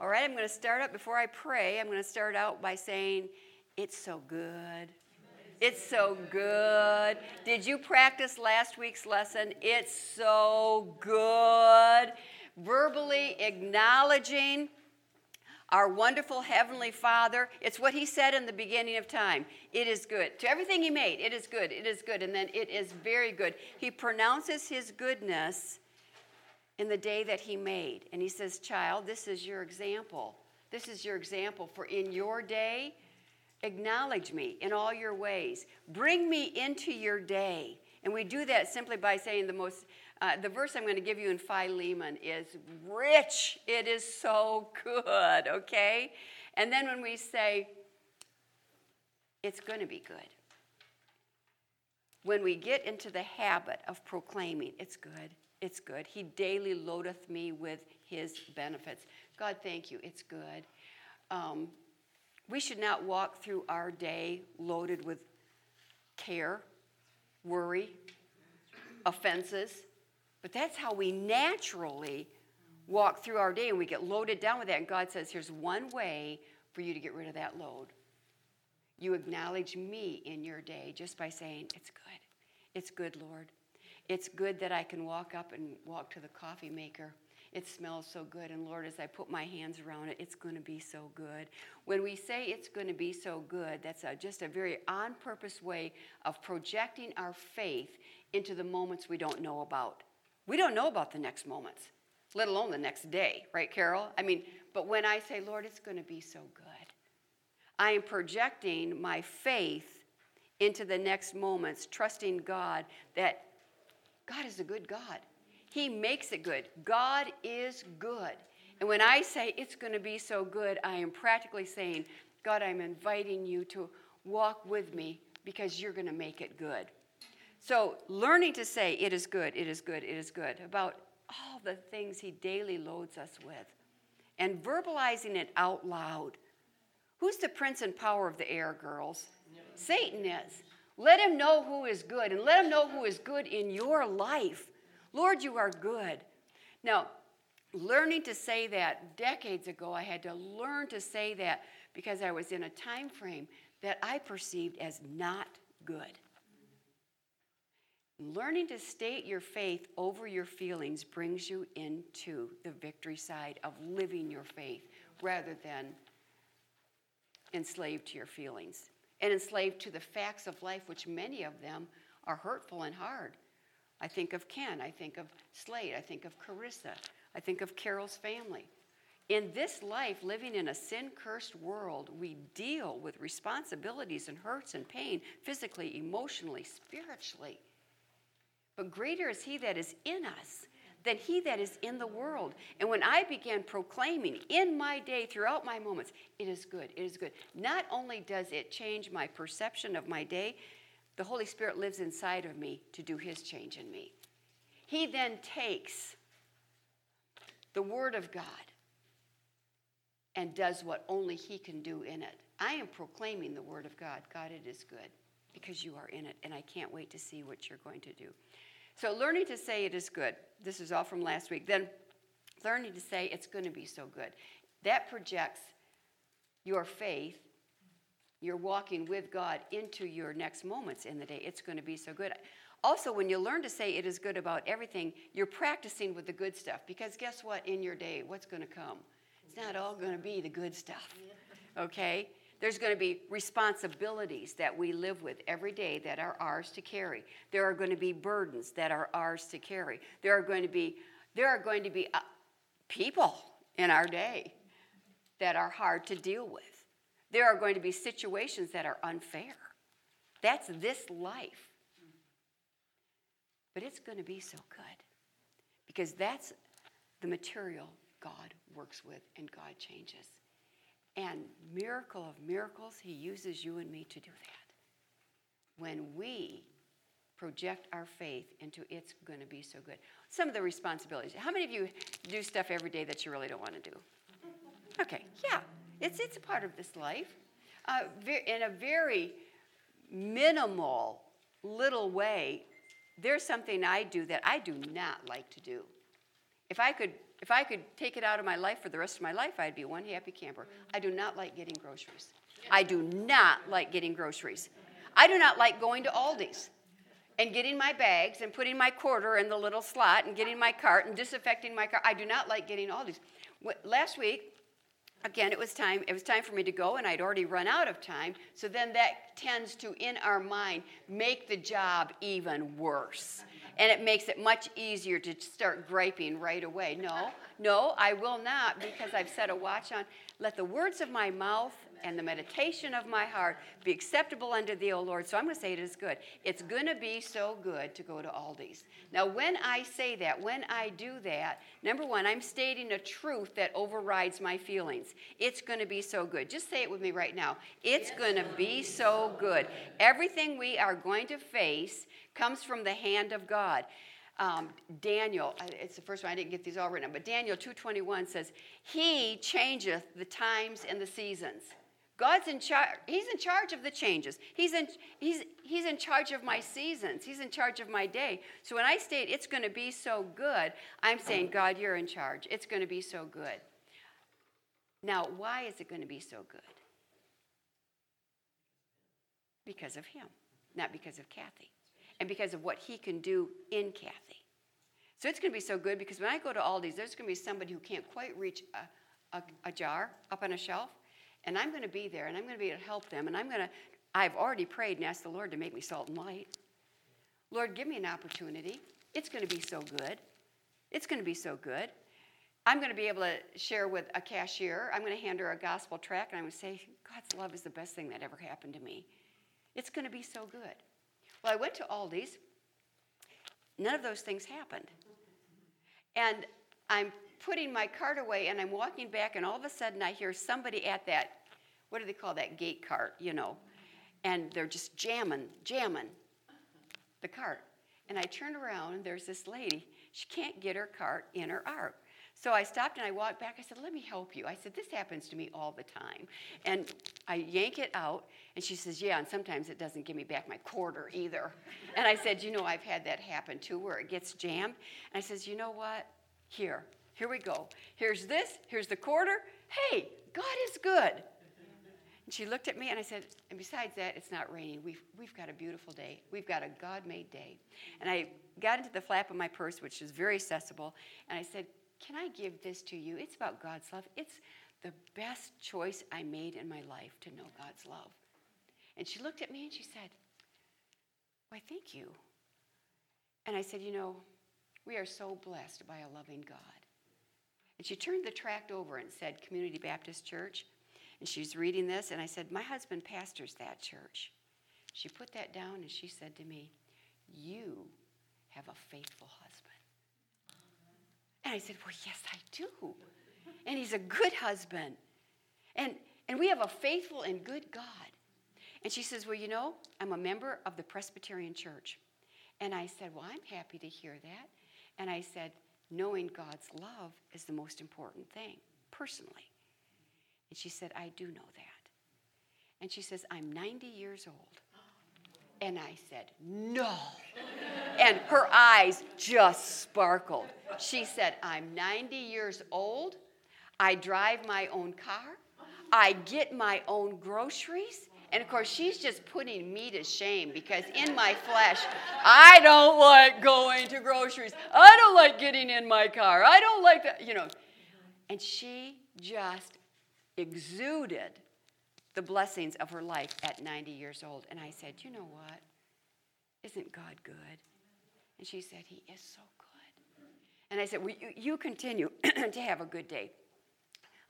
All right, I'm going to start out before I pray. I'm going to start out by saying, It's so good. It's so good. Did you practice last week's lesson? It's so good. Verbally acknowledging our wonderful Heavenly Father. It's what He said in the beginning of time. It is good. To everything He made, it is good. It is good. And then it is very good. He pronounces His goodness in the day that He made. And He says, Child, this is your example. This is your example for in your day, Acknowledge me in all your ways. Bring me into your day. And we do that simply by saying the most, uh, the verse I'm going to give you in Philemon is rich. It is so good, okay? And then when we say, it's going to be good. When we get into the habit of proclaiming, it's good, it's good. He daily loadeth me with his benefits. God, thank you, it's good. Um, we should not walk through our day loaded with care, worry, offenses, but that's how we naturally walk through our day and we get loaded down with that. And God says, Here's one way for you to get rid of that load. You acknowledge me in your day just by saying, It's good. It's good, Lord. It's good that I can walk up and walk to the coffee maker it smells so good. And Lord, as I put my hands around it, it's going to be so good. When we say it's going to be so good, that's a, just a very on purpose way of projecting our faith into the moments we don't know about. We don't know about the next moments, let alone the next day, right, Carol? I mean, but when I say, Lord, it's going to be so good, I am projecting my faith into the next moments, trusting God that God is a good God. He makes it good. God is good. And when I say it's going to be so good, I am practically saying, God, I'm inviting you to walk with me because you're going to make it good. So, learning to say, it is good, it is good, it is good, about all the things He daily loads us with, and verbalizing it out loud. Who's the prince and power of the air, girls? Satan is. Let him know who is good, and let him know who is good in your life. Lord, you are good. Now, learning to say that decades ago, I had to learn to say that because I was in a time frame that I perceived as not good. Learning to state your faith over your feelings brings you into the victory side of living your faith rather than enslaved to your feelings and enslaved to the facts of life, which many of them are hurtful and hard. I think of Ken. I think of Slade. I think of Carissa. I think of Carol's family. In this life, living in a sin cursed world, we deal with responsibilities and hurts and pain physically, emotionally, spiritually. But greater is He that is in us than He that is in the world. And when I began proclaiming in my day, throughout my moments, it is good, it is good, not only does it change my perception of my day, the Holy Spirit lives inside of me to do His change in me. He then takes the Word of God and does what only He can do in it. I am proclaiming the Word of God. God, it is good because you are in it, and I can't wait to see what you're going to do. So, learning to say it is good. This is all from last week. Then, learning to say it's going to be so good. That projects your faith you're walking with God into your next moments in the day. It's going to be so good. Also, when you learn to say it is good about everything, you're practicing with the good stuff because guess what? In your day, what's going to come? It's not all going to be the good stuff. Okay? There's going to be responsibilities that we live with every day that are ours to carry. There are going to be burdens that are ours to carry. There are going to be there are going to be uh, people in our day that are hard to deal with. There are going to be situations that are unfair. That's this life. But it's going to be so good because that's the material God works with and God changes. And miracle of miracles, He uses you and me to do that. When we project our faith into it's going to be so good. Some of the responsibilities. How many of you do stuff every day that you really don't want to do? Okay, yeah. It's, it's a part of this life. Uh, in a very minimal, little way, there's something I do that I do not like to do. If I could If I could take it out of my life for the rest of my life, I'd be one happy camper. I do not like getting groceries. I do not like getting groceries. I do not like going to Aldi's and getting my bags and putting my quarter in the little slot and getting my cart and disinfecting my car. I do not like getting Aldi's. Last week, again it was time it was time for me to go and i'd already run out of time so then that tends to in our mind make the job even worse and it makes it much easier to start griping right away. No no i will not because i've set a watch on. Let the words of my mouth and the meditation of my heart be acceptable unto thee, O Lord. So I'm going to say it is good. It's going to be so good to go to Aldi's. Now, when I say that, when I do that, number one, I'm stating a truth that overrides my feelings. It's going to be so good. Just say it with me right now. It's going to be so good. Everything we are going to face comes from the hand of God. Um, Daniel, it's the first one, I didn't get these all written, but Daniel 2.21 says, He changeth the times and the seasons. God's in charge. He's in charge of the changes. He's in, he's, he's in charge of my seasons. He's in charge of my day. So when I state it's going to be so good, I'm saying, God, you're in charge. It's going to be so good. Now, why is it going to be so good? Because of Him, not because of Kathy, and because of what He can do in Kathy. So it's going to be so good because when I go to Aldi's, there's going to be somebody who can't quite reach a, a, a jar up on a shelf and I'm going to be there and I'm going to be able to help them. And I'm going to, I've already prayed and asked the Lord to make me salt and light. Lord, give me an opportunity. It's going to be so good. It's going to be so good. I'm going to be able to share with a cashier. I'm going to hand her a gospel tract and I'm going to say, God's love is the best thing that ever happened to me. It's going to be so good. Well, I went to Aldi's. None of those things happened. And I'm putting my cart away and I'm walking back, and all of a sudden I hear somebody at that, what do they call that gate cart, you know? And they're just jamming, jamming the cart. And I turn around, and there's this lady. She can't get her cart in her ark. So I stopped and I walked back. I said, Let me help you. I said, This happens to me all the time. And I yank it out, and she says, Yeah, and sometimes it doesn't give me back my quarter either. And I said, You know, I've had that happen too, where it gets jammed. And I says, You know what? Here, here we go. Here's this, here's the quarter. Hey, God is good. And she looked at me and I said, and besides that, it's not raining. We've, we've got a beautiful day. We've got a God made day. And I got into the flap of my purse, which is very accessible, and I said, Can I give this to you? It's about God's love. It's the best choice I made in my life to know God's love. And she looked at me and she said, Why, thank you. And I said, You know, we are so blessed by a loving God. And she turned the tract over and said, Community Baptist Church. And she's reading this, and I said, My husband pastors that church. She put that down and she said to me, You have a faithful husband. And I said, Well, yes, I do. And he's a good husband. And, and we have a faithful and good God. And she says, Well, you know, I'm a member of the Presbyterian Church. And I said, Well, I'm happy to hear that. And I said, knowing God's love is the most important thing, personally. And she said, I do know that. And she says, I'm 90 years old. And I said, No. and her eyes just sparkled. She said, I'm 90 years old. I drive my own car. I get my own groceries. And of course, she's just putting me to shame because in my flesh, I don't like going to groceries. I don't like getting in my car. I don't like that, you know. And she just exuded the blessings of her life at 90 years old. And I said, You know what? Isn't God good? And she said, He is so good. And I said, well, you, you continue to have a good day.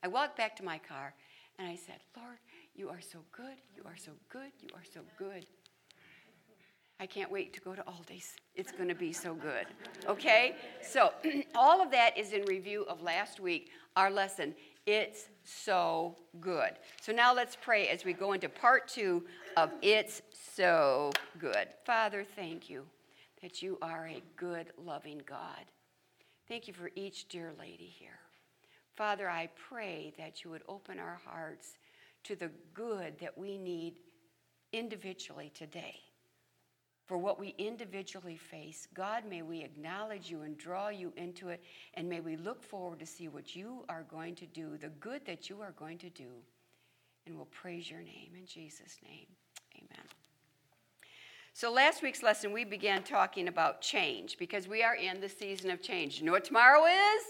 I walked back to my car and I said, Lord, you are so good. You are so good. You are so good. I can't wait to go to Aldi's. It's going to be so good. Okay? So, all of that is in review of last week, our lesson. It's so good. So, now let's pray as we go into part two of It's So Good. Father, thank you that you are a good, loving God. Thank you for each dear lady here. Father, I pray that you would open our hearts to the good that we need individually today. for what we individually face. God, may we acknowledge you and draw you into it, and may we look forward to see what you are going to do, the good that you are going to do. And we'll praise your name in Jesus' name. Amen. So, last week's lesson, we began talking about change because we are in the season of change. You know what tomorrow is?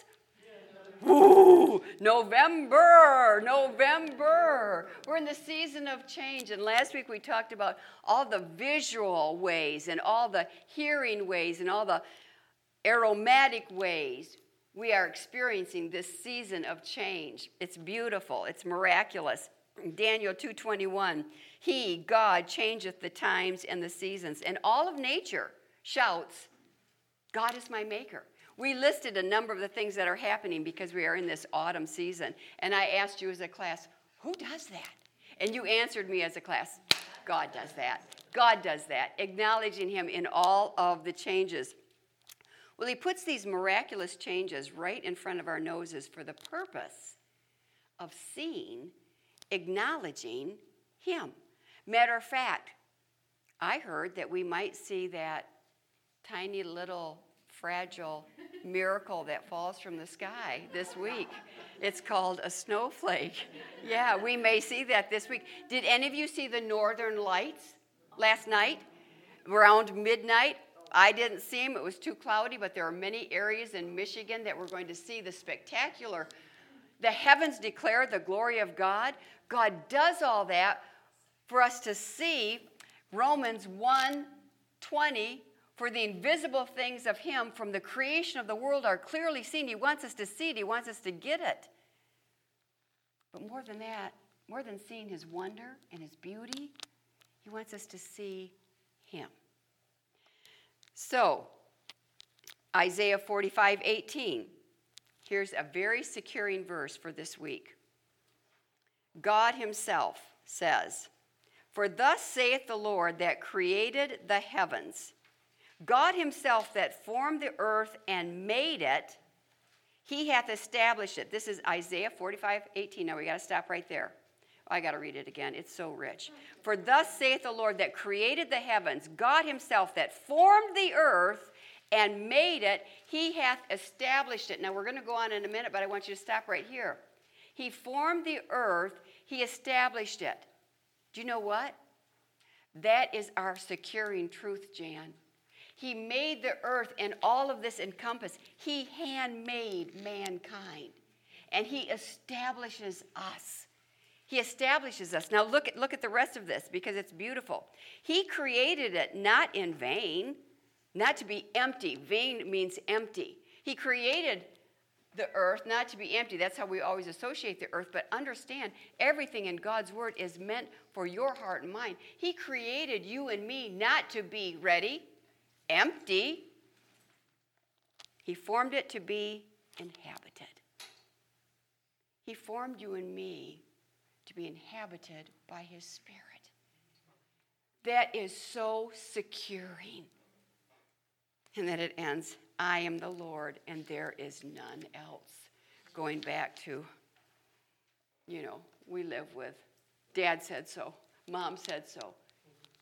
Ooh, November, November. We're in the season of change. And last week we talked about all the visual ways and all the hearing ways and all the aromatic ways we are experiencing this season of change. It's beautiful, it's miraculous. Daniel 2:21 He God changeth the times and the seasons and all of nature shouts God is my maker. We listed a number of the things that are happening because we are in this autumn season. And I asked you as a class, who does that? And you answered me as a class, God does that. God does that, acknowledging Him in all of the changes. Well, He puts these miraculous changes right in front of our noses for the purpose of seeing, acknowledging Him. Matter of fact, I heard that we might see that tiny little fragile miracle that falls from the sky this week. It's called a snowflake. Yeah, we may see that this week. Did any of you see the northern lights last night around midnight? I didn't see them, it was too cloudy, but there are many areas in Michigan that we're going to see the spectacular. The heavens declare the glory of God. God does all that for us to see. Romans 1 20 for the invisible things of Him from the creation of the world are clearly seen. He wants us to see it, He wants us to get it. But more than that, more than seeing His wonder and His beauty, He wants us to see Him. So, Isaiah 45 18. Here's a very securing verse for this week. God Himself says, For thus saith the Lord that created the heavens God himself that formed the earth and made it, he hath established it. This is Isaiah 45, 18. Now we got to stop right there. I got to read it again. It's so rich. For thus saith the Lord that created the heavens, God himself that formed the earth and made it, he hath established it. Now we're going to go on in a minute, but I want you to stop right here. He formed the earth, he established it. Do you know what? That is our securing truth, Jan. He made the earth and all of this encompass. He handmade mankind. And he establishes us. He establishes us. Now look at, look at the rest of this because it's beautiful. He created it not in vain, not to be empty. Vain means empty. He created the earth not to be empty. That's how we always associate the earth. But understand, everything in God's word is meant for your heart and mind. He created you and me not to be ready, empty. He formed it to be inhabited. He formed you and me to be inhabited by His Spirit. That is so securing. And then it ends I am the Lord, and there is none else. Going back to, you know, we live with dad said so, mom said so,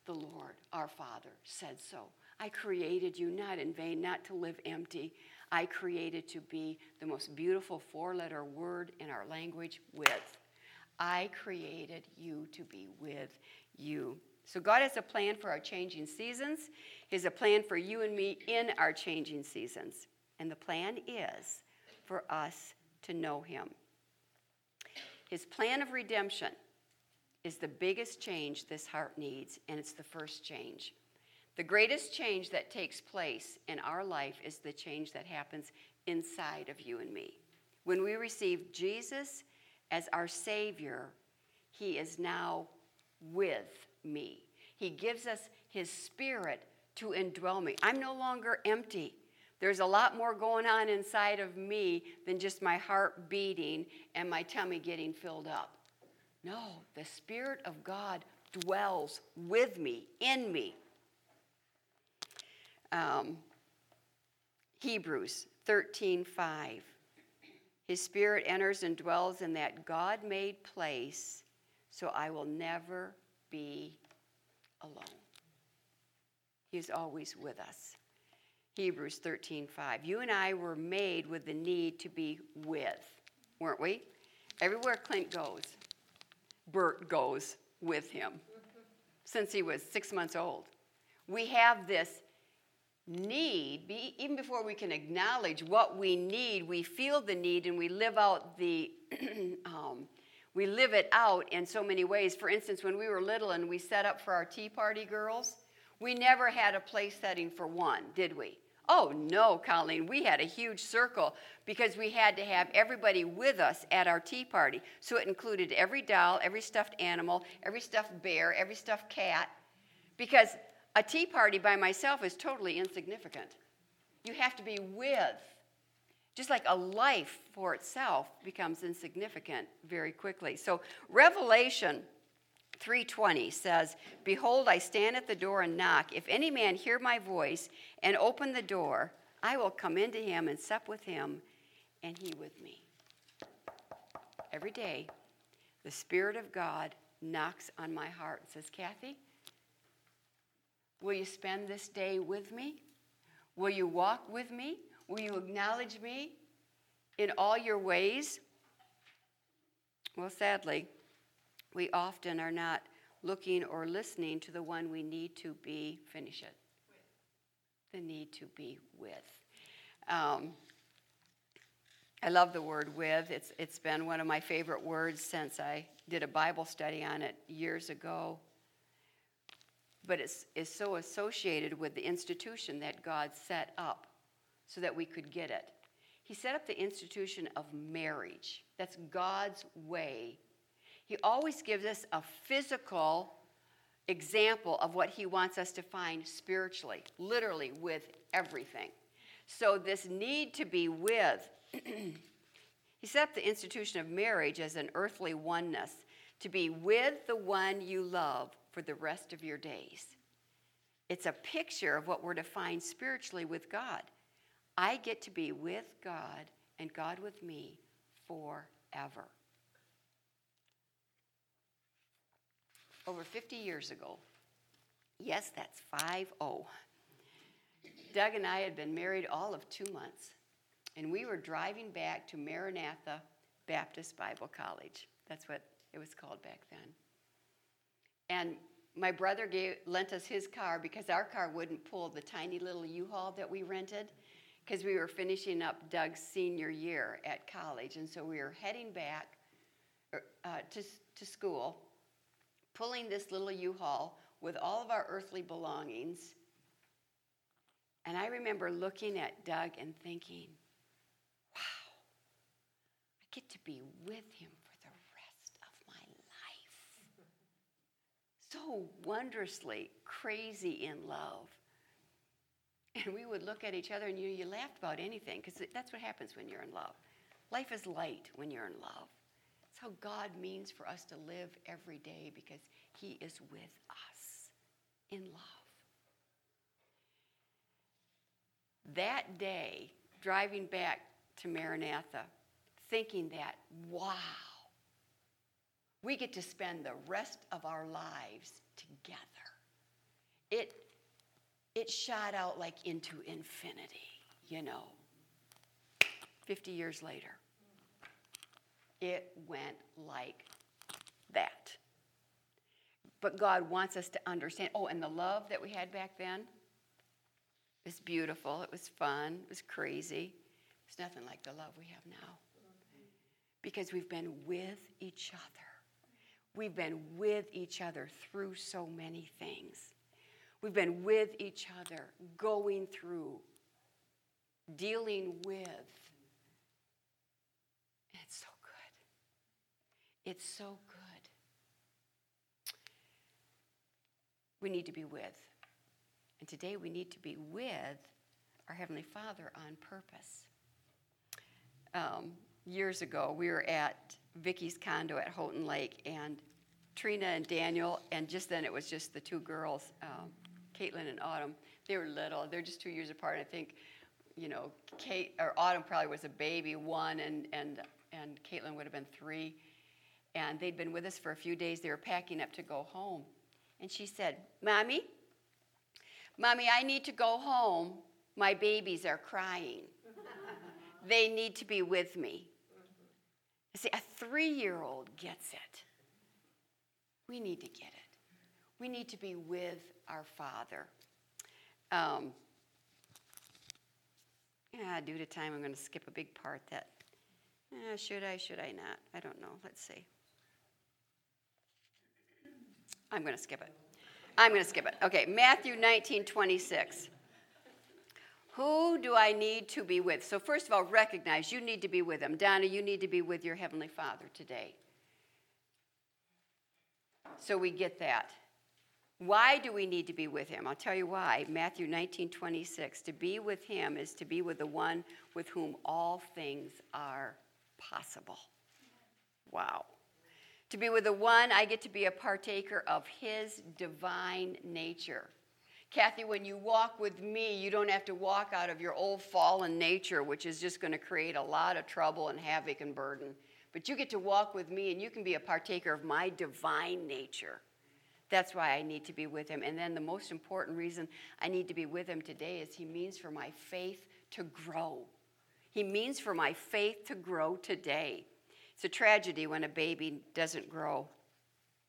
the Lord, our Father, said so. I created you not in vain, not to live empty. I created to be the most beautiful four letter word in our language with. I created you to be with you. So, God has a plan for our changing seasons. He has a plan for you and me in our changing seasons. And the plan is for us to know Him. His plan of redemption is the biggest change this heart needs, and it's the first change. The greatest change that takes place in our life is the change that happens inside of you and me. When we receive Jesus as our Savior, He is now with me. He gives us His Spirit to indwell me. I'm no longer empty. There's a lot more going on inside of me than just my heart beating and my tummy getting filled up. No, the Spirit of God dwells with me, in me um, Hebrews 13 5. His spirit enters and dwells in that God made place, so I will never be alone. He's always with us. Hebrews 13:5. You and I were made with the need to be with, weren't we? Everywhere Clint goes, Bert goes with him since he was six months old. We have this need, be, even before we can acknowledge what we need, we feel the need and we live out the, um, we live it out in so many ways. For instance, when we were little and we set up for our tea party girls, we never had a place setting for one, did we? Oh, no, Colleen, we had a huge circle because we had to have everybody with us at our tea party. So it included every doll, every stuffed animal, every stuffed bear, every stuffed cat, because a tea party by myself is totally insignificant. You have to be with. Just like a life for itself becomes insignificant very quickly. So, Revelation 3:20 says, "Behold, I stand at the door and knock. If any man hear my voice and open the door, I will come into him and sup with him, and he with me." Every day, the Spirit of God knocks on my heart and says, "Kathy, will you spend this day with me? Will you walk with me? Will you acknowledge me in all your ways?" Well, sadly, we often are not looking or listening to the one we need to be, finish it. The need to be with. Um, I love the word with. It's, it's been one of my favorite words since I did a Bible study on it years ago. But it's, it's so associated with the institution that God set up so that we could get it. He set up the institution of marriage. That's God's way he always gives us a physical example of what he wants us to find spiritually, literally with everything. So, this need to be with, he set up the institution of marriage as an earthly oneness, to be with the one you love for the rest of your days. It's a picture of what we're to find spiritually with God. I get to be with God and God with me forever. over 50 years ago. Yes, that's 5 0. Doug and I had been married all of two months, and we were driving back to Maranatha Baptist Bible College. That's what it was called back then. And my brother gave, lent us his car because our car wouldn't pull the tiny little U-Haul that we rented because we were finishing up Doug's senior year at college. And so we were heading back er, uh, to, to school pulling this little U Haul with all of our earthly belongings. And I remember looking at Doug and thinking, wow, I get to be with him for the rest of my life. So wondrously crazy in love. And we would look at each other and you, you laughed about anything because that's what happens when you're in love. Life is light when you're in love. It's how God means for us to live every day because He is with us in love. That day, driving back to Maranatha, thinking that, wow, we get to spend the rest of our lives together. It, it shot out like into infinity, you know, 50 years later. It went like that. But God wants us to understand. Oh, and the love that we had back then was beautiful. It was fun. It was crazy. It's nothing like the love we have now. Because we've been with each other. We've been with each other through so many things. We've been with each other, going through, dealing with And it's so good. It's so good. We need to be with. And today we need to be with our Heavenly Father on purpose. Um, years ago, we were at Vicky's condo at Houghton Lake, and Trina and Daniel, and just then it was just the two girls, um, Caitlin and Autumn. They were little. They're just two years apart. I think, you know, Kate or Autumn probably was a baby, one, and and and Caitlin would have been three and they'd been with us for a few days. They were packing up to go home. And she said, Mommy, Mommy, I need to go home. My babies are crying. they need to be with me. See, a three year old gets it. We need to get it. We need to be with our Father. Um, yeah, due to time, I'm going to skip a big part that. Eh, should I, should I not? I don't know. Let's see. I'm going to skip it. I'm going to skip it. Okay, Matthew 19, 26. Who do I need to be with? So, first of all, recognize you need to be with him. Donna, you need to be with your Heavenly Father today. So, we get that. Why do we need to be with him? I'll tell you why. Matthew 19, 26. To be with him is to be with the one with whom all things are possible. Wow. To be with the one, I get to be a partaker of his divine nature. Kathy, when you walk with me, you don't have to walk out of your old fallen nature, which is just going to create a lot of trouble and havoc and burden. But you get to walk with me and you can be a partaker of my divine nature. That's why I need to be with him. And then the most important reason I need to be with him today is he means for my faith to grow. He means for my faith to grow today. It's a tragedy when a baby doesn't grow.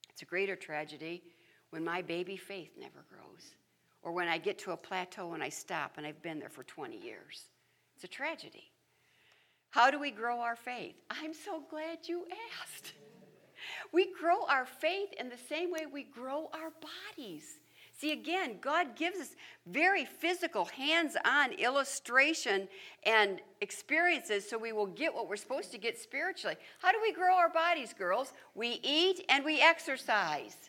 It's a greater tragedy when my baby faith never grows, or when I get to a plateau and I stop and I've been there for 20 years. It's a tragedy. How do we grow our faith? I'm so glad you asked. We grow our faith in the same way we grow our bodies. See, again, God gives us very physical, hands on illustration and experiences so we will get what we're supposed to get spiritually. How do we grow our bodies, girls? We eat and we exercise.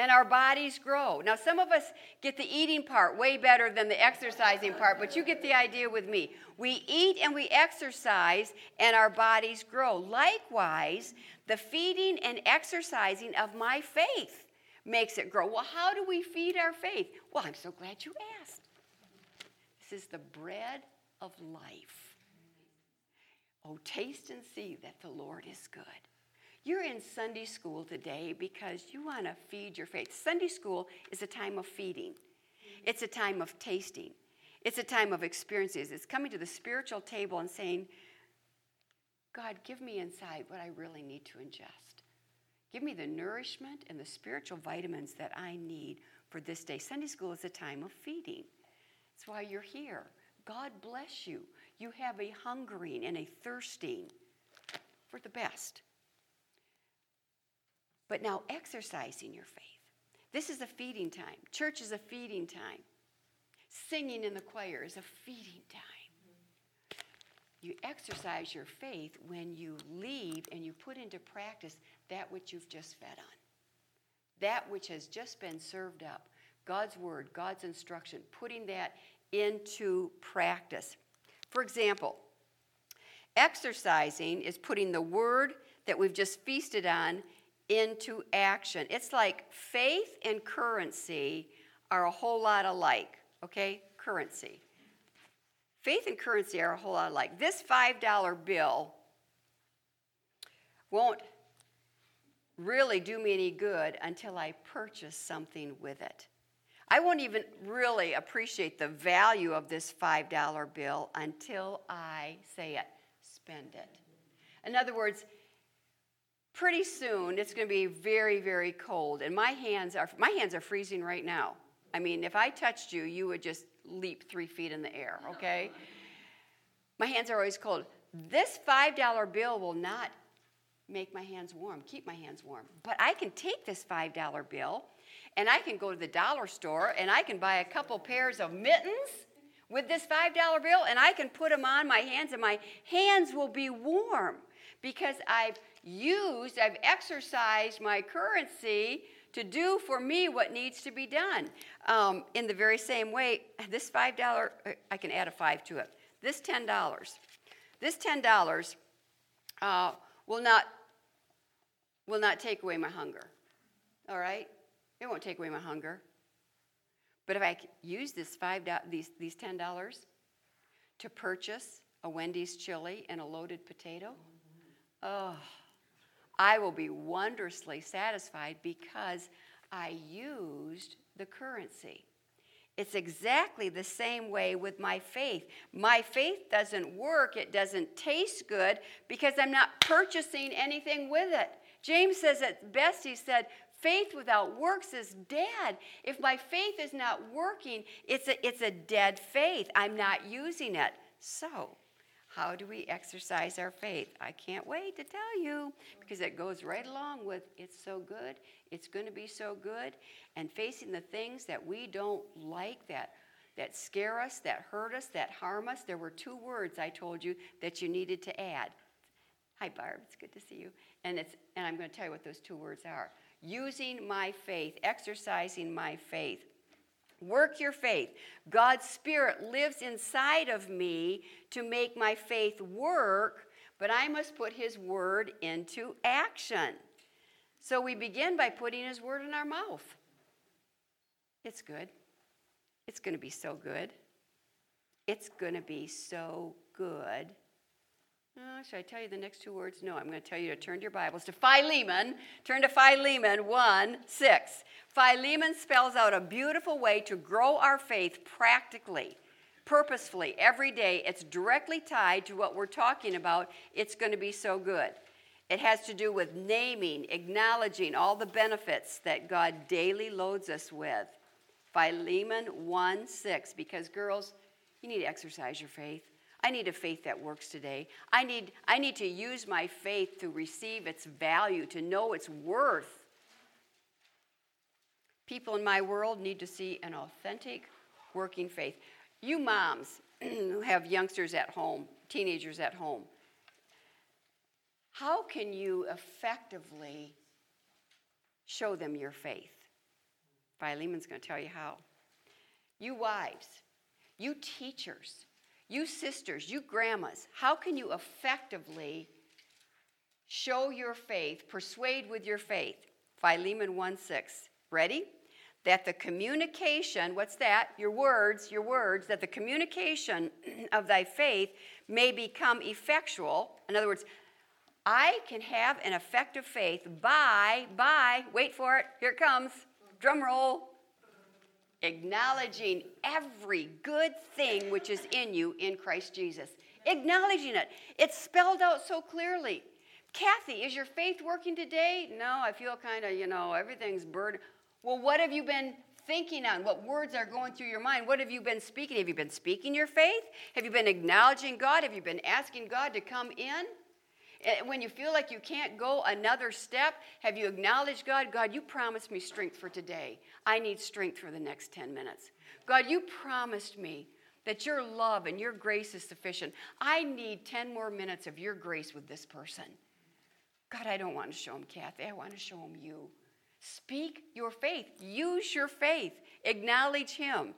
And our bodies grow. Now, some of us get the eating part way better than the exercising part, but you get the idea with me. We eat and we exercise, and our bodies grow. Likewise, the feeding and exercising of my faith makes it grow. Well, how do we feed our faith? Well, I'm so glad you asked. This is the bread of life. Oh, taste and see that the Lord is good. You're in Sunday school today because you want to feed your faith. Sunday school is a time of feeding, it's a time of tasting, it's a time of experiences. It's coming to the spiritual table and saying, God, give me inside what I really need to ingest. Give me the nourishment and the spiritual vitamins that I need for this day. Sunday school is a time of feeding. That's why you're here. God bless you. You have a hungering and a thirsting for the best. But now, exercising your faith. This is a feeding time. Church is a feeding time. Singing in the choir is a feeding time. You exercise your faith when you leave and you put into practice that which you've just fed on, that which has just been served up. God's word, God's instruction, putting that into practice. For example, exercising is putting the word that we've just feasted on into action. It's like faith and currency are a whole lot alike, okay? Currency. Faith and currency are a whole lot alike. This $5 bill won't really do me any good until I purchase something with it. I won't even really appreciate the value of this $5 bill until I say it, spend it. In other words, pretty soon it's going to be very very cold and my hands are my hands are freezing right now. I mean, if I touched you, you would just leap 3 feet in the air, okay? My hands are always cold. This $5 bill will not make my hands warm, keep my hands warm. But I can take this $5 bill and I can go to the dollar store and I can buy a couple pairs of mittens with this $5 bill and I can put them on my hands and my hands will be warm because I've used, I've exercised my currency to do for me what needs to be done. Um, in the very same way, this $5, I can add a 5 to it. This $10, this $10 uh, will not will not take away my hunger. All right? It won't take away my hunger. But if I use this five these, these $10 to purchase a Wendy's chili and a loaded potato, oh, I will be wondrously satisfied because I used the currency. It's exactly the same way with my faith. My faith doesn't work, it doesn't taste good because I'm not purchasing anything with it. James says it best, he said, faith without works is dead. If my faith is not working, it's a, it's a dead faith. I'm not using it. So, how do we exercise our faith? I can't wait to tell you because it goes right along with it's so good, it's going to be so good, and facing the things that we don't like, that, that scare us, that hurt us, that harm us. There were two words I told you that you needed to add. Hi, Barb, it's good to see you. And, it's, and I'm going to tell you what those two words are using my faith, exercising my faith. Work your faith. God's Spirit lives inside of me to make my faith work, but I must put His Word into action. So we begin by putting His Word in our mouth. It's good. It's going to be so good. It's going to be so good. Uh, should I tell you the next two words? No, I'm going to tell you to turn to your Bibles to Philemon. Turn to Philemon 1 6. Philemon spells out a beautiful way to grow our faith practically, purposefully, every day. It's directly tied to what we're talking about. It's going to be so good. It has to do with naming, acknowledging all the benefits that God daily loads us with. Philemon 1 6. Because, girls, you need to exercise your faith. I need a faith that works today. I need, I need to use my faith to receive its value, to know its worth. People in my world need to see an authentic, working faith. You moms who have youngsters at home, teenagers at home, how can you effectively show them your faith? Philemon's going to tell you how. You wives, you teachers, you sisters, you grandmas, how can you effectively show your faith, persuade with your faith? Philemon 1 6. Ready? That the communication, what's that? Your words, your words, that the communication of thy faith may become effectual. In other words, I can have an effective faith by, by, wait for it, here it comes, drum roll, acknowledging every good thing which is in you in Christ Jesus. Acknowledging it. It's spelled out so clearly. Kathy, is your faith working today? No, I feel kind of, you know, everything's burdened. Well, what have you been thinking on? What words are going through your mind? What have you been speaking? Have you been speaking your faith? Have you been acknowledging God? Have you been asking God to come in? Eh, when you feel like you can't go another step, have you acknowledged God? God, you promised me strength for today. I need strength for the next 10 minutes. God, you promised me that your love and your grace is sufficient. I need 10 more minutes of your grace with this person. God, I don't want to show him Kathy. I want to show him you. Speak your faith. Use your faith. Acknowledge him.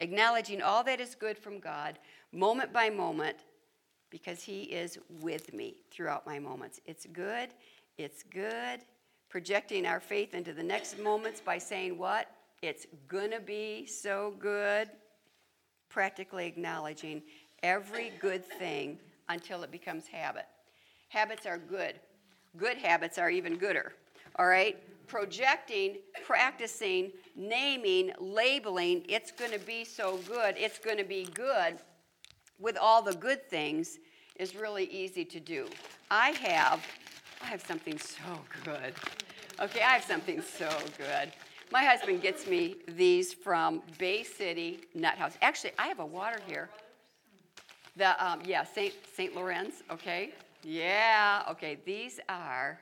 Acknowledging all that is good from God, moment by moment, because He is with me throughout my moments. It's good. It's good. Projecting our faith into the next moments by saying, What? It's to be so good. Practically acknowledging every good thing until it becomes habit. Habits are good. Good habits are even gooder. All right? Projecting, practicing, naming, labeling, it's going to be so good. It's going to be good with all the good things is really easy to do. I have, I have something so good. Okay, I have something so good. My husband gets me these from Bay City Nut House. Actually, I have a water here. The um, yeah, Saint Saint Lawrence. Okay, yeah. Okay, these are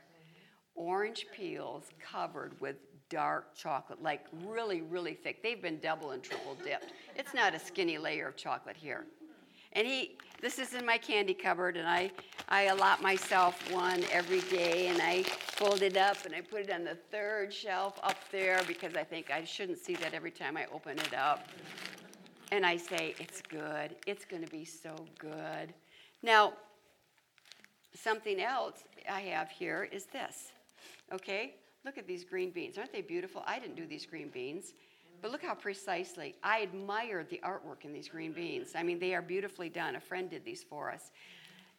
orange peels covered with dark chocolate, like really, really thick. They've been double and triple dipped. It's not a skinny layer of chocolate here. And he, this is in my candy cupboard, and I, I allot myself one every day, and I fold it up and I put it on the third shelf up there because I think I shouldn't see that every time I open it up. And I say, it's good. It's going to be so good. Now, something else I have here is this. Okay? Look at these green beans. Aren't they beautiful? I didn't do these green beans. But look how precisely, I admire the artwork in these green beans. I mean, they are beautifully done. A friend did these for us.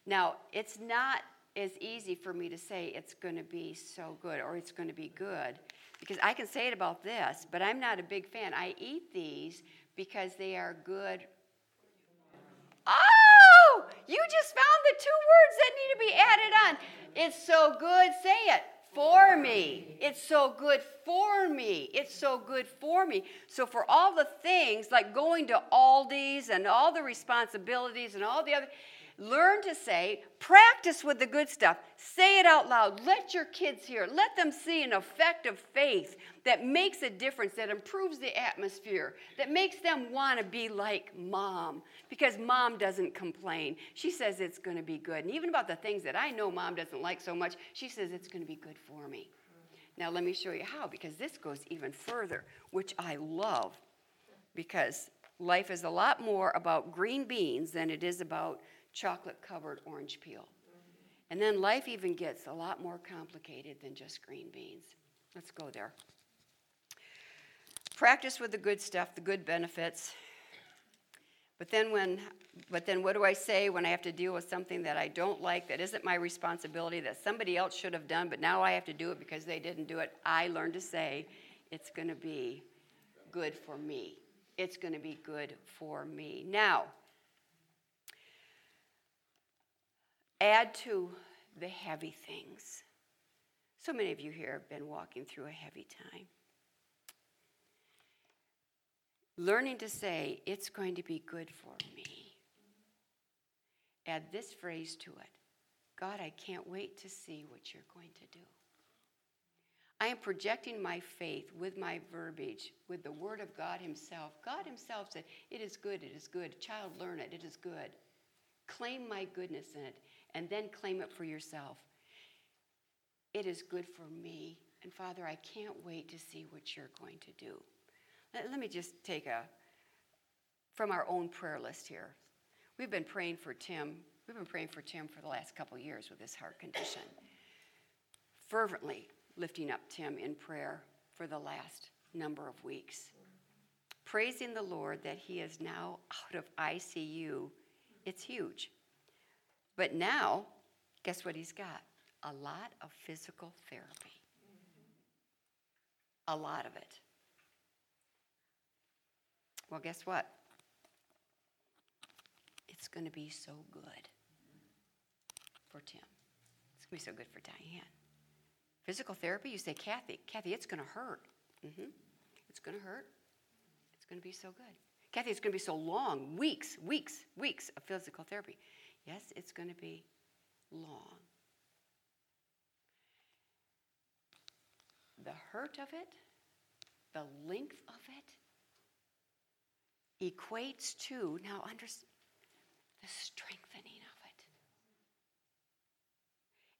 Now, it's not, as easy for me to say it's going to be so good or it's going to be good because I can say it about this, but I'm not a big fan. I eat these because they are good. Oh, you just found the two words that need to be added on. It's so good, say it for me. It's so good for me. It's so good for me. So, for all the things like going to Aldi's and all the responsibilities and all the other, learn to say, practice with the good stuff. Say it out loud. Let your kids hear. Let them see an effect of faith that makes a difference, that improves the atmosphere, that makes them want to be like mom because mom doesn't complain. She says it's going to be good. And even about the things that I know mom doesn't like so much, she says it's going to be good for me. Now, let me show you how because this goes even further, which I love because life is a lot more about green beans than it is about chocolate covered orange peel. And then life even gets a lot more complicated than just green beans. Let's go there. Practice with the good stuff, the good benefits. But then when but then what do I say when I have to deal with something that I don't like that isn't my responsibility that somebody else should have done but now I have to do it because they didn't do it? I learn to say it's going to be good for me. It's going to be good for me. Now, add to the heavy things. So many of you here have been walking through a heavy time learning to say, it's going to be good for me. Add this phrase to it God, I can't wait to see what you're going to do. I am projecting my faith with my verbiage, with the Word of God Himself. God Himself said, It is good, it is good. Child, learn it, it is good. Claim my goodness in it, and then claim it for yourself. It is good for me. And Father, I can't wait to see what you're going to do. Let me just take a from our own prayer list here. We've been praying for Tim. We've been praying for Tim for the last couple years with his heart condition. Fervently lifting up Tim in prayer for the last number of weeks. Praising the Lord that he is now out of ICU. It's huge. But now, guess what he's got? A lot of physical therapy. A lot of it. Well, guess what? It's going to be so good for Tim. It's going to be so good for Diane. Physical therapy, you say, Kathy, Kathy, it's going to hurt. Mm-hmm. It's going to hurt. It's going to be so good. Kathy, it's going to be so long weeks, weeks, weeks of physical therapy. Yes, it's going to be long. The hurt of it, the length of it, equates to, now understand, the strengthening of it.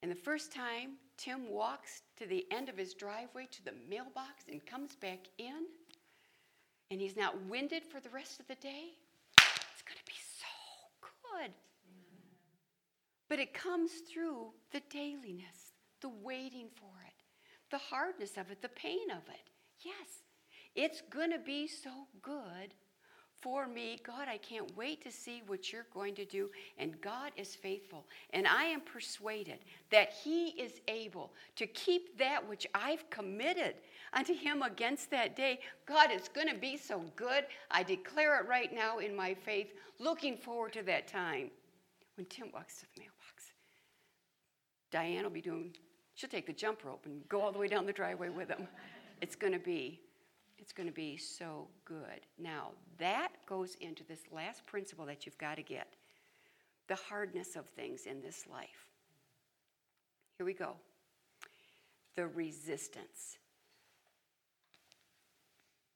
And the first time Tim walks to the end of his driveway to the mailbox and comes back in, and he's not winded for the rest of the day, it's going to be so good. But it comes through the dailiness, the waiting for it, the hardness of it, the pain of it. Yes, it's going to be so good for me. God, I can't wait to see what you're going to do. And God is faithful. And I am persuaded that He is able to keep that which I've committed unto Him against that day. God, it's going to be so good. I declare it right now in my faith, looking forward to that time when Tim walks to the mailbox. Diane will be doing, she'll take the jump rope and go all the way down the driveway with him. It's going to be it's going to be so good. Now, that goes into this last principle that you've got to get the hardness of things in this life. Here we go the resistance.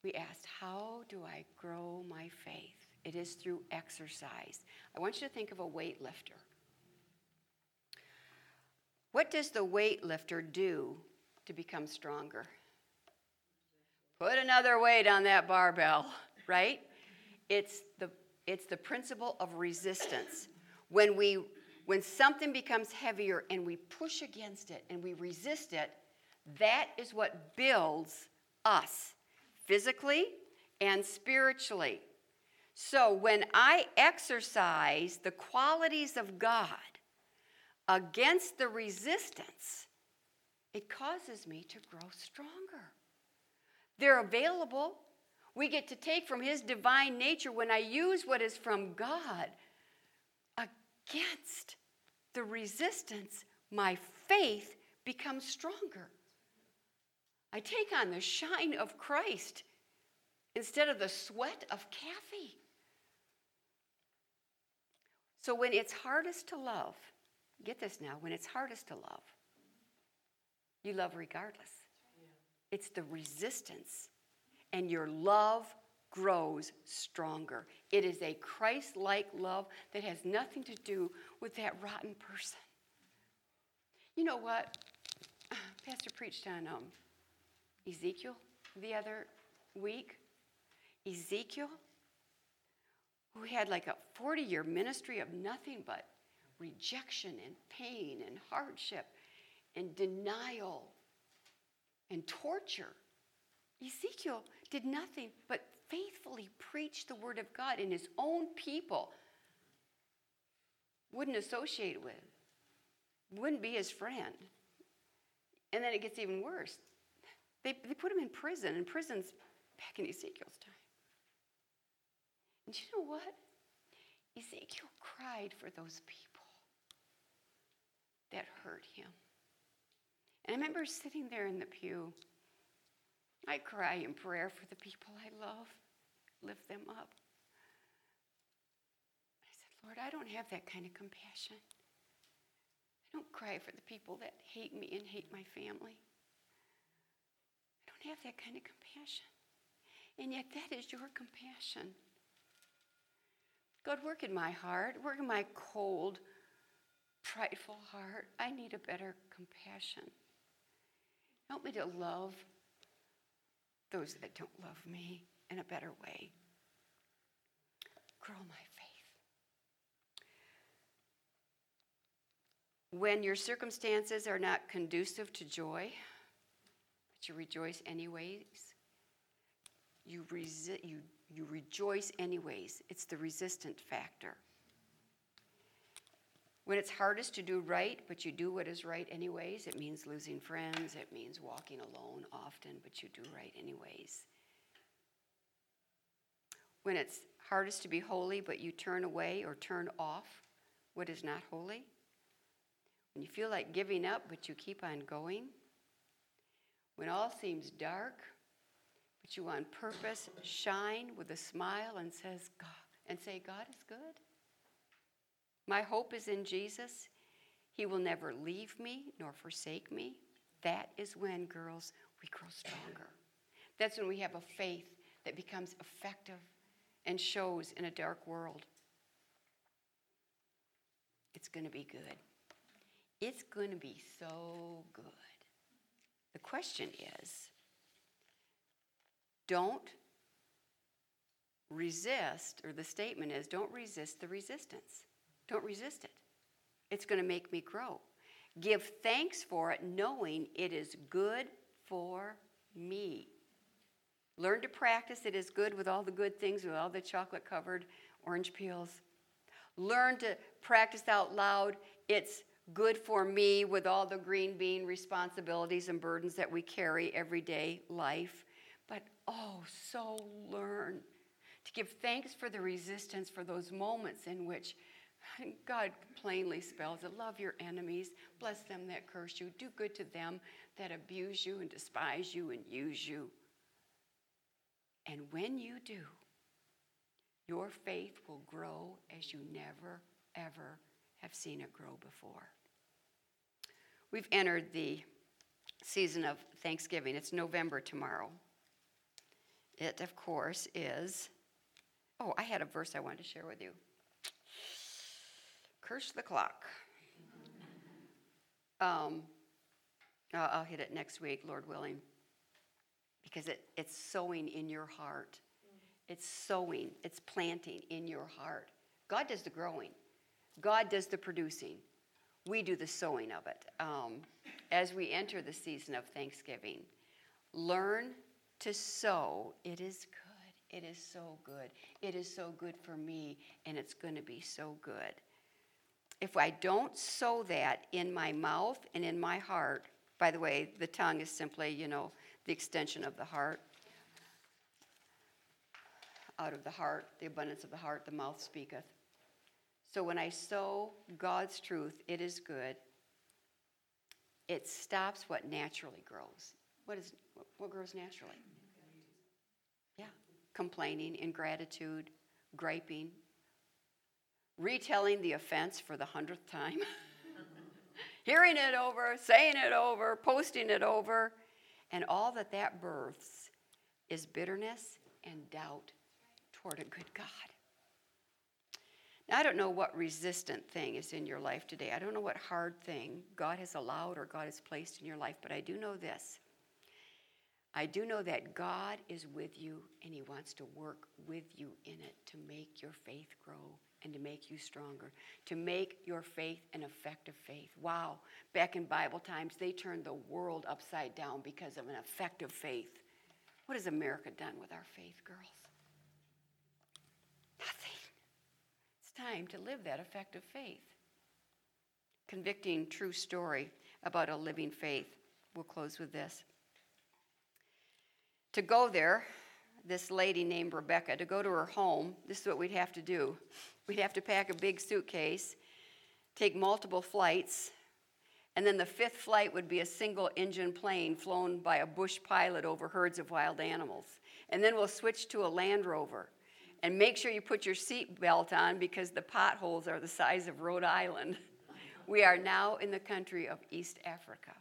We asked, How do I grow my faith? It is through exercise. I want you to think of a weightlifter. What does the weightlifter do to become stronger? Put another weight on that barbell, right? It's the, it's the principle of resistance. When, we, when something becomes heavier and we push against it and we resist it, that is what builds us physically and spiritually. So when I exercise the qualities of God, against the resistance, it causes me to grow stronger. They're available. We get to take from His divine nature when I use what is from God against the resistance, my faith becomes stronger. I take on the shine of Christ instead of the sweat of Kathy. So when it's hardest to love, get this now, when it's hardest to love, you love regardless. It's the resistance, and your love grows stronger. It is a Christ like love that has nothing to do with that rotten person. You know what? Pastor preached on um, Ezekiel the other week. Ezekiel, who had like a 40 year ministry of nothing but rejection and pain and hardship and denial and torture. Ezekiel did nothing but faithfully preach the word of God, and his own people wouldn't associate with, wouldn't be his friend. And then it gets even worse. They, they put him in prison, and prison's back in Ezekiel's time. And you know what? Ezekiel cried for those people that hurt him. And I remember sitting there in the pew. I cry in prayer for the people I love, lift them up. I said, Lord, I don't have that kind of compassion. I don't cry for the people that hate me and hate my family. I don't have that kind of compassion. And yet, that is your compassion. God, work in my heart, work in my cold, prideful heart. I need a better compassion. Help me to love those that don't love me in a better way. Grow my faith. When your circumstances are not conducive to joy, but you rejoice anyways, you, you, you rejoice anyways. It's the resistant factor. When it's hardest to do right, but you do what is right anyways, it means losing friends, it means walking alone often, but you do right anyways. When it's hardest to be holy, but you turn away or turn off what is not holy. When you feel like giving up, but you keep on going. When all seems dark, but you on purpose shine with a smile and says, God, and say, God is good. My hope is in Jesus. He will never leave me nor forsake me. That is when, girls, we grow stronger. That's when we have a faith that becomes effective and shows in a dark world. It's going to be good. It's going to be so good. The question is don't resist, or the statement is don't resist the resistance. Don't resist it. It's going to make me grow. Give thanks for it, knowing it is good for me. Learn to practice it is good with all the good things, with all the chocolate covered orange peels. Learn to practice out loud. It's good for me with all the green bean responsibilities and burdens that we carry everyday life. But oh, so learn to give thanks for the resistance for those moments in which God plainly spells it love your enemies, bless them that curse you, do good to them that abuse you and despise you and use you. And when you do, your faith will grow as you never, ever have seen it grow before. We've entered the season of Thanksgiving. It's November tomorrow. It, of course, is. Oh, I had a verse I wanted to share with you curse the clock. Um, I'll hit it next week, Lord willing, because it, it's sowing in your heart. It's sowing, it's planting in your heart. God does the growing, God does the producing. We do the sowing of it. Um, as we enter the season of Thanksgiving, learn to sow. It is good. It is so good. It is so good for me, and it's going to be so good. If I don't sow that in my mouth and in my heart, by the way, the tongue is simply, you know, the extension of the heart. Out of the heart, the abundance of the heart, the mouth speaketh. So when I sow God's truth, it is good. It stops what naturally grows. What is what grows naturally? Yeah, complaining, ingratitude, griping, retelling the offense for the hundredth time, hearing it over, saying it over, posting it over, and all that that births is bitterness and doubt toward a good God. Now, I don't know what resistant thing is in your life today. I don't know what hard thing God has allowed or God has placed in your life, but I do know this. I do know that God is with you and He wants to work with you in it to make your faith grow and to make you stronger, to make your faith an effective faith. Wow, back in Bible times, they turned the world upside down because of an effective faith. What has America done with our faith, girls? Nothing. It's time to live that effective faith. Convicting true story about a living faith. We'll close with this. To go there, this lady named Rebecca, to go to her home, this is what we'd have to do. We'd have to pack a big suitcase, take multiple flights, and then the fifth flight would be a single engine plane flown by a bush pilot over herds of wild animals. And then we'll switch to a Land Rover. And make sure you put your seatbelt on because the potholes are the size of Rhode Island. We are now in the country of East Africa.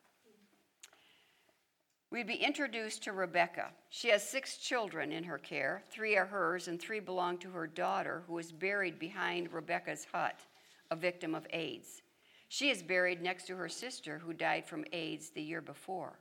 We'd be introduced to Rebecca. She has six children in her care. Three are hers, and three belong to her daughter, who is buried behind Rebecca's hut, a victim of AIDS. She is buried next to her sister, who died from AIDS the year before.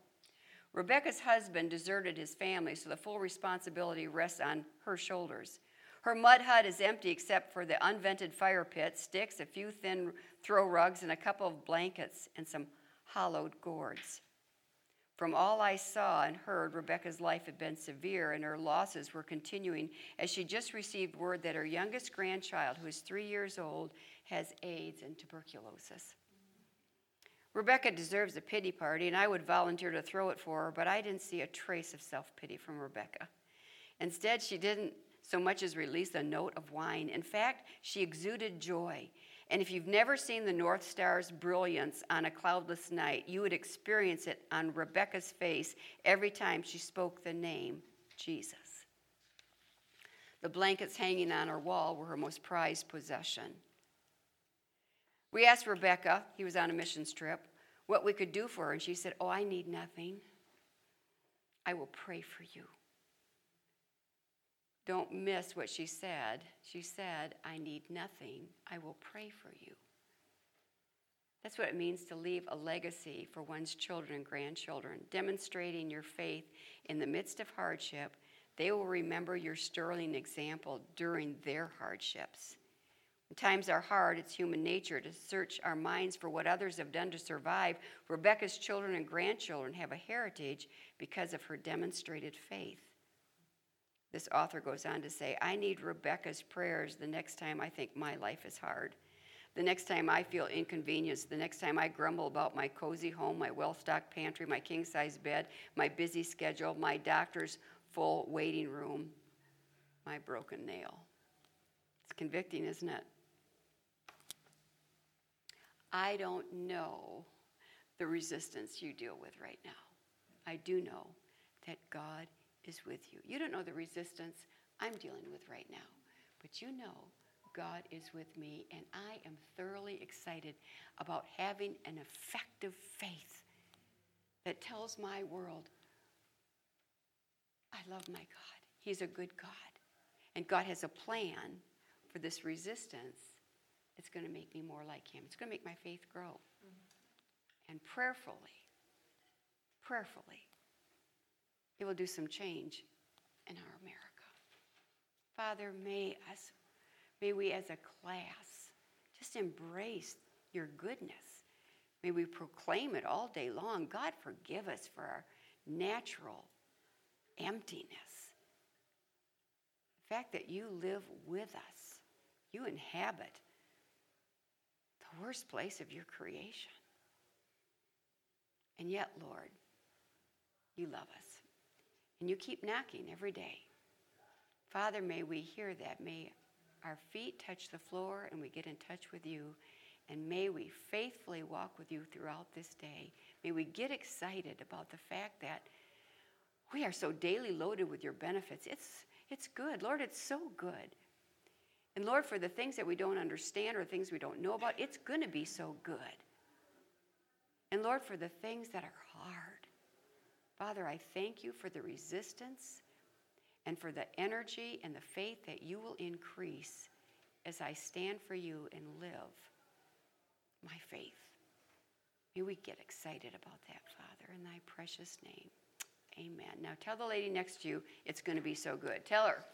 Rebecca's husband deserted his family, so the full responsibility rests on her shoulders. Her mud hut is empty except for the unvented fire pit, sticks, a few thin throw rugs, and a couple of blankets and some hollowed gourds. From all I saw and heard, Rebecca's life had been severe and her losses were continuing as she just received word that her youngest grandchild, who is three years old, has AIDS and tuberculosis. Rebecca deserves a pity party, and I would volunteer to throw it for her, but I didn't see a trace of self pity from Rebecca. Instead, she didn't so much as release a note of whine. In fact, she exuded joy. And if you've never seen the North Star's brilliance on a cloudless night, you would experience it on Rebecca's face every time she spoke the name Jesus. The blankets hanging on her wall were her most prized possession. We asked Rebecca, he was on a missions trip, what we could do for her, and she said, Oh, I need nothing. I will pray for you. Don't miss what she said. She said, I need nothing. I will pray for you. That's what it means to leave a legacy for one's children and grandchildren, demonstrating your faith in the midst of hardship. They will remember your sterling example during their hardships. When times are hard, it's human nature to search our minds for what others have done to survive. Rebecca's children and grandchildren have a heritage because of her demonstrated faith. This author goes on to say, I need Rebecca's prayers the next time I think my life is hard. The next time I feel inconvenienced, the next time I grumble about my cozy home, my well stocked pantry, my king size bed, my busy schedule, my doctor's full waiting room, my broken nail. It's convicting, isn't it? I don't know the resistance you deal with right now. I do know that God is with you. You don't know the resistance I'm dealing with right now, but you know God is with me, and I am thoroughly excited about having an effective faith that tells my world, I love my God. He's a good God. And God has a plan for this resistance. It's going to make me more like Him, it's going to make my faith grow. Mm-hmm. And prayerfully, prayerfully, it will do some change in our America. Father, may us, may we as a class just embrace your goodness. May we proclaim it all day long. God, forgive us for our natural emptiness. The fact that you live with us, you inhabit the worst place of your creation. And yet, Lord, you love us. And you keep knocking every day. Father, may we hear that. May our feet touch the floor and we get in touch with you. And may we faithfully walk with you throughout this day. May we get excited about the fact that we are so daily loaded with your benefits. It's, it's good. Lord, it's so good. And Lord, for the things that we don't understand or things we don't know about, it's going to be so good. And Lord, for the things that are hard, Father, I thank you for the resistance and for the energy and the faith that you will increase as I stand for you and live my faith. May we get excited about that, Father, in thy precious name. Amen. Now tell the lady next to you it's going to be so good. Tell her.